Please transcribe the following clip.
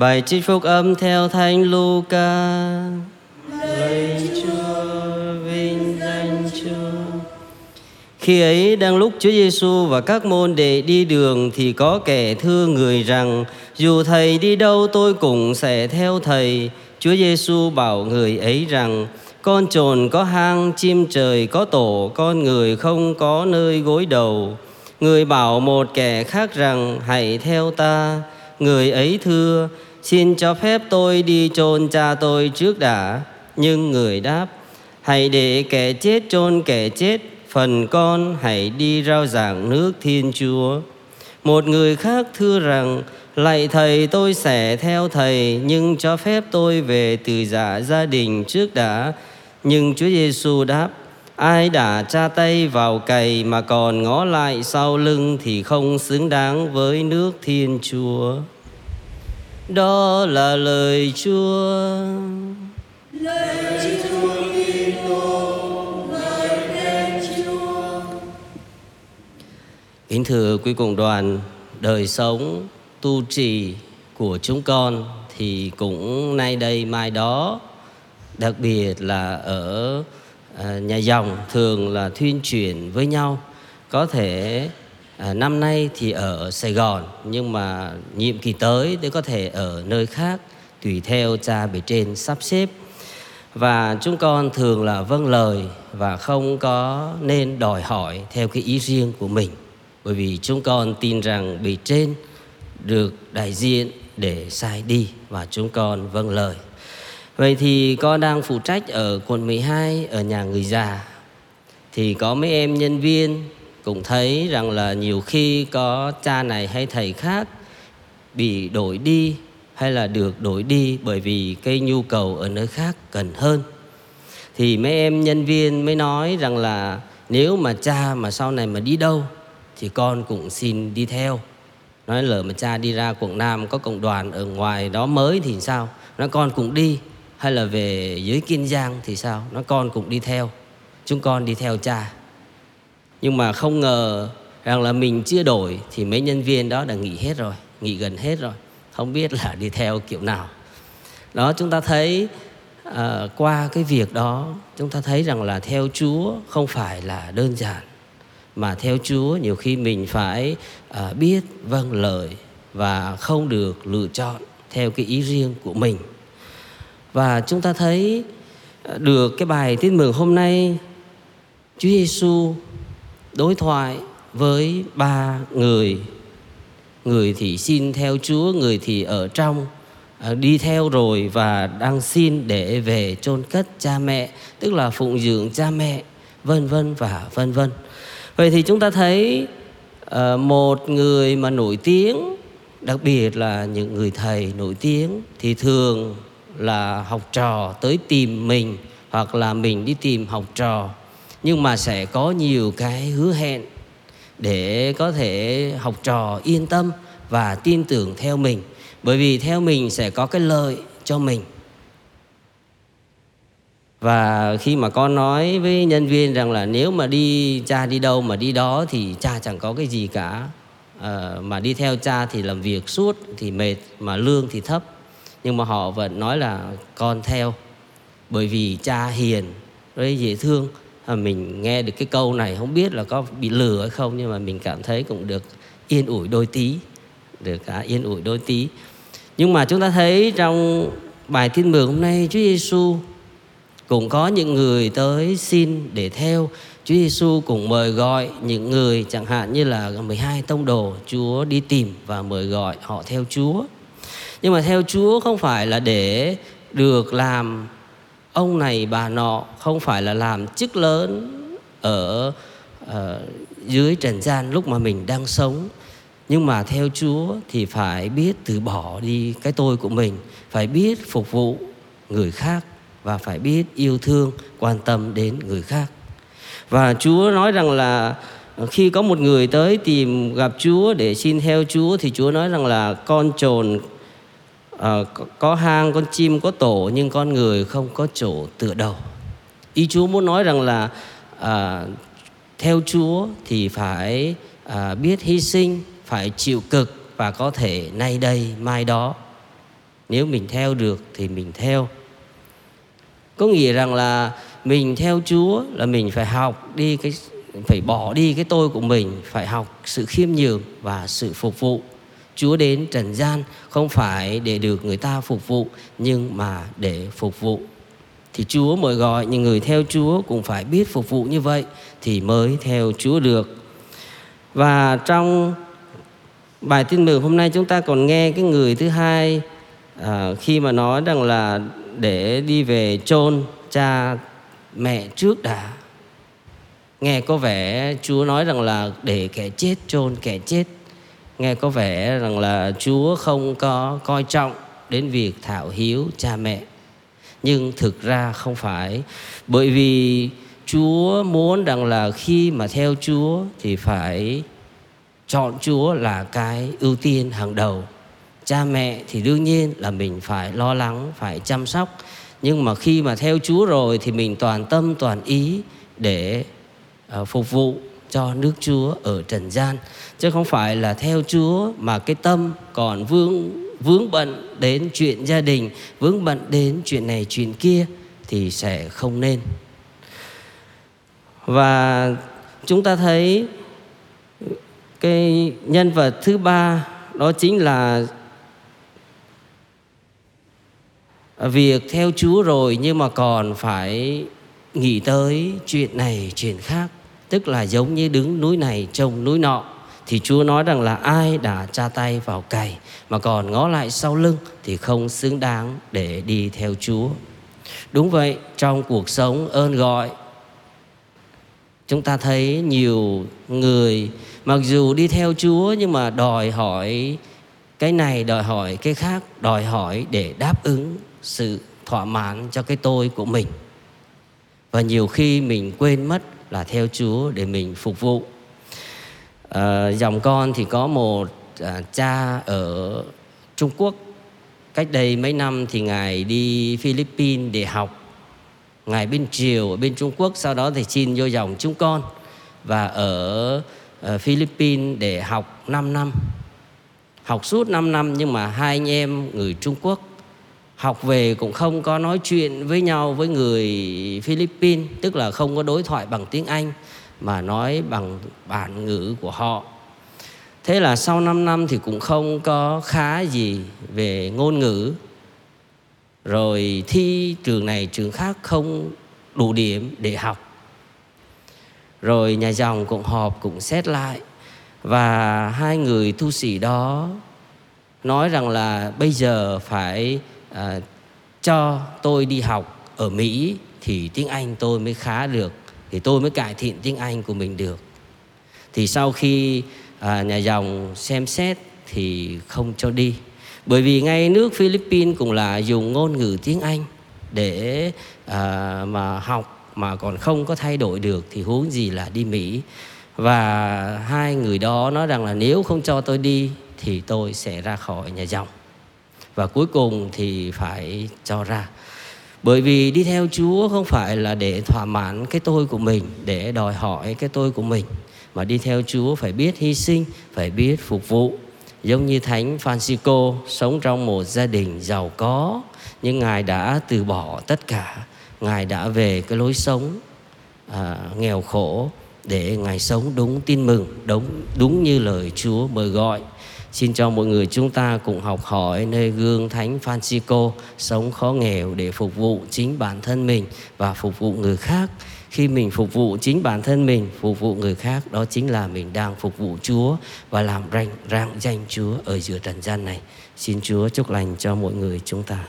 Bài trích phúc âm theo Thánh Luca. Lạy Chúa, vinh danh Chúa. Khi ấy đang lúc Chúa Giêsu và các môn đệ đi đường thì có kẻ thưa người rằng dù thầy đi đâu tôi cũng sẽ theo thầy. Chúa Giêsu bảo người ấy rằng con trồn có hang, chim trời có tổ, con người không có nơi gối đầu. Người bảo một kẻ khác rằng hãy theo ta. Người ấy thưa xin cho phép tôi đi chôn cha tôi trước đã. Nhưng người đáp hãy để kẻ chết chôn kẻ chết, phần con hãy đi rao giảng nước Thiên Chúa. Một người khác thưa rằng Lạy thầy tôi sẽ theo thầy nhưng cho phép tôi về từ giả gia đình trước đã. Nhưng Chúa Giêsu đáp Ai đã tra tay vào cày mà còn ngó lại sau lưng thì không xứng đáng với nước Thiên Chúa. Đó là lời Chúa. Lời Chúa Kitô, lời khen Chúa. Kính thưa quý cộng đoàn, đời sống tu trì của chúng con thì cũng nay đây mai đó, đặc biệt là ở à, nhà dòng thường là thuyên chuyển với nhau. Có thể à, năm nay thì ở Sài Gòn nhưng mà nhiệm kỳ tới thì có thể ở nơi khác tùy theo cha bề trên sắp xếp. Và chúng con thường là vâng lời và không có nên đòi hỏi theo cái ý riêng của mình. Bởi vì chúng con tin rằng bề trên được đại diện để sai đi và chúng con vâng lời. Vậy thì con đang phụ trách ở quận 12 ở nhà người già. Thì có mấy em nhân viên cũng thấy rằng là nhiều khi có cha này hay thầy khác bị đổi đi hay là được đổi đi bởi vì cái nhu cầu ở nơi khác cần hơn. Thì mấy em nhân viên mới nói rằng là nếu mà cha mà sau này mà đi đâu thì con cũng xin đi theo. Nói lỡ mà cha đi ra quảng nam có cộng đoàn ở ngoài đó mới thì sao? Nó con cũng đi. Hay là về dưới kiên giang thì sao? Nó con cũng đi theo. Chúng con đi theo cha nhưng mà không ngờ rằng là mình chưa đổi thì mấy nhân viên đó đã nghỉ hết rồi nghỉ gần hết rồi. Không biết là đi theo kiểu nào. Đó chúng ta thấy à, qua cái việc đó chúng ta thấy rằng là theo chúa không phải là đơn giản mà theo chúa nhiều khi mình phải à, biết vâng lời và không được lựa chọn theo cái ý riêng của mình. Và chúng ta thấy à, được cái bài tin mừng hôm nay Chúa Giêsu đối thoại với ba người. Người thì xin theo Chúa, người thì ở trong. À, đi theo rồi và đang xin để về chôn cất cha mẹ, tức là phụng dưỡng cha mẹ, vân vân và vân vân. Vậy thì chúng ta thấy à, một người mà nổi tiếng, đặc biệt là những người thầy nổi tiếng, thì thường là học trò tới tìm mình hoặc là mình đi tìm học trò nhưng mà sẽ có nhiều cái hứa hẹn để có thể học trò yên tâm và tin tưởng theo mình. Bởi vì theo mình sẽ có cái lợi cho mình. Và khi mà con nói với nhân viên rằng là nếu mà đi cha đi đâu mà đi đó thì cha chẳng có cái gì cả. À, mà đi theo cha thì làm việc suốt thì mệt mà lương thì thấp. Nhưng mà họ vẫn nói là con theo. Bởi vì cha hiền với dễ thương. À, mình nghe được cái câu này, không biết là có bị lừa hay không, nhưng mà mình cảm thấy cũng được yên ủi đôi tí, được cả yên ủi đôi tí nhưng mà chúng ta thấy trong bài tin mừng hôm nay, Chúa Giêsu cũng có những người tới xin để theo Chúa Giêsu cũng mời gọi những người chẳng hạn như là 12 tông đồ Chúa đi tìm và mời gọi họ theo Chúa. Nhưng mà theo Chúa không phải là để được làm ông này bà nọ, không phải là làm chức lớn ở uh, dưới trần gian lúc mà mình đang sống. Nhưng mà theo Chúa thì phải biết từ bỏ đi cái tôi của mình, phải biết phục vụ người khác và phải biết yêu thương, quan tâm đến người khác. Và Chúa nói rằng là khi có một người tới tìm gặp Chúa để xin theo Chúa thì Chúa nói rằng là con trồn à, có hang, con chim có tổ nhưng con người không có chỗ tựa đầu. Ý Chúa muốn nói rằng là à, theo Chúa thì phải à, biết hy sinh, phải chịu cực và có thể nay đây mai đó. Nếu mình theo được thì mình theo. Có nghĩa rằng là mình theo Chúa là mình phải học đi cái phải bỏ đi cái tôi của mình phải học sự khiêm nhường và sự phục vụ. Chúa đến trần gian không phải để được người ta phục vụ nhưng mà để phục vụ. Thì Chúa mời gọi những người theo Chúa cũng phải biết phục vụ như vậy thì mới theo Chúa được. Và trong bài tin mừng hôm nay chúng ta còn nghe cái người thứ hai à, khi mà nói rằng là để đi về chôn cha mẹ trước đã. Nghe có vẻ Chúa nói rằng là để kẻ chết chôn kẻ chết nghe có vẻ rằng là Chúa không có coi trọng đến việc thảo hiếu cha mẹ nhưng thực ra không phải bởi vì Chúa muốn rằng là khi mà theo Chúa thì phải chọn Chúa là cái ưu tiên hàng đầu. Cha mẹ thì đương nhiên là mình phải lo lắng, phải chăm sóc. Nhưng mà khi mà theo Chúa rồi thì mình toàn tâm toàn ý để uh, phục vụ cho nước Chúa ở trần gian chứ không phải là theo Chúa mà cái tâm còn vướng vướng bận đến chuyện gia đình, vướng bận đến chuyện này chuyện kia thì sẽ không nên. Và chúng ta thấy cái nhân vật thứ ba đó chính là việc theo Chúa rồi nhưng mà còn phải nghĩ tới chuyện này chuyện khác tức là giống như đứng núi này trông núi nọ thì Chúa nói rằng là ai đã tra tay vào cày mà còn ngó lại sau lưng thì không xứng đáng để đi theo Chúa. Đúng vậy, trong cuộc sống ơn gọi chúng ta thấy nhiều người mặc dù đi theo Chúa nhưng mà đòi hỏi cái này đòi hỏi cái khác đòi hỏi để đáp ứng sự thỏa mãn cho cái tôi của mình và nhiều khi mình quên mất là theo Chúa để mình phục vụ. À, dòng con thì có một à, cha ở Trung Quốc. Cách đây mấy năm thì ngài đi Philippines để học. Ngài bên triều ở bên Trung Quốc sau đó thì xin vô dòng chúng con và ở uh, Philippines để học 5 năm. Học suốt 5 năm nhưng mà hai anh em người Trung Quốc học về cũng không có nói chuyện với nhau với người Philippines, tức là không có đối thoại bằng tiếng Anh, mà nói bằng bản ngữ của họ. Thế là sau 5 năm thì cũng không có khá gì về ngôn ngữ. Rồi thi trường này trường khác không đủ điểm để học. Rồi nhà dòng cũng họp cũng xét lại, và hai người tu sĩ đó nói rằng là bây giờ phải à, cho tôi đi học ở Mỹ thì tiếng Anh tôi mới khá được thì tôi mới cải thiện tiếng Anh của mình được. Thì sau khi à, nhà dòng xem xét thì không cho đi. Bởi vì ngay nước Philippines cũng là dùng ngôn ngữ tiếng Anh để à, mà học mà còn không có thay đổi được thì huống gì là đi Mỹ. Và hai người đó nói rằng là nếu không cho tôi đi thì tôi sẽ ra khỏi nhà dòng và cuối cùng thì phải cho ra. Bởi vì đi theo Chúa không phải là để thỏa mãn cái tôi của mình để đòi hỏi cái tôi của mình. Mà đi theo Chúa phải biết hy sinh phải biết phục vụ. Giống như thánh Francisco sống trong một gia đình giàu có nhưng ngài đã từ bỏ tất cả. Ngài đã về cái lối sống à, nghèo khổ để ngài sống đúng tin mừng đúng đúng như lời Chúa mời gọi. Xin cho mọi người chúng ta cùng học hỏi nơi gương Thánh Francisco sống khó nghèo để phục vụ chính bản thân mình và phục vụ người khác. Khi mình phục vụ chính bản thân mình, phục vụ người khác, đó chính là mình đang phục vụ Chúa và làm rạng rạng danh Chúa ở giữa trần gian này. Xin Chúa chúc lành cho mọi người chúng ta.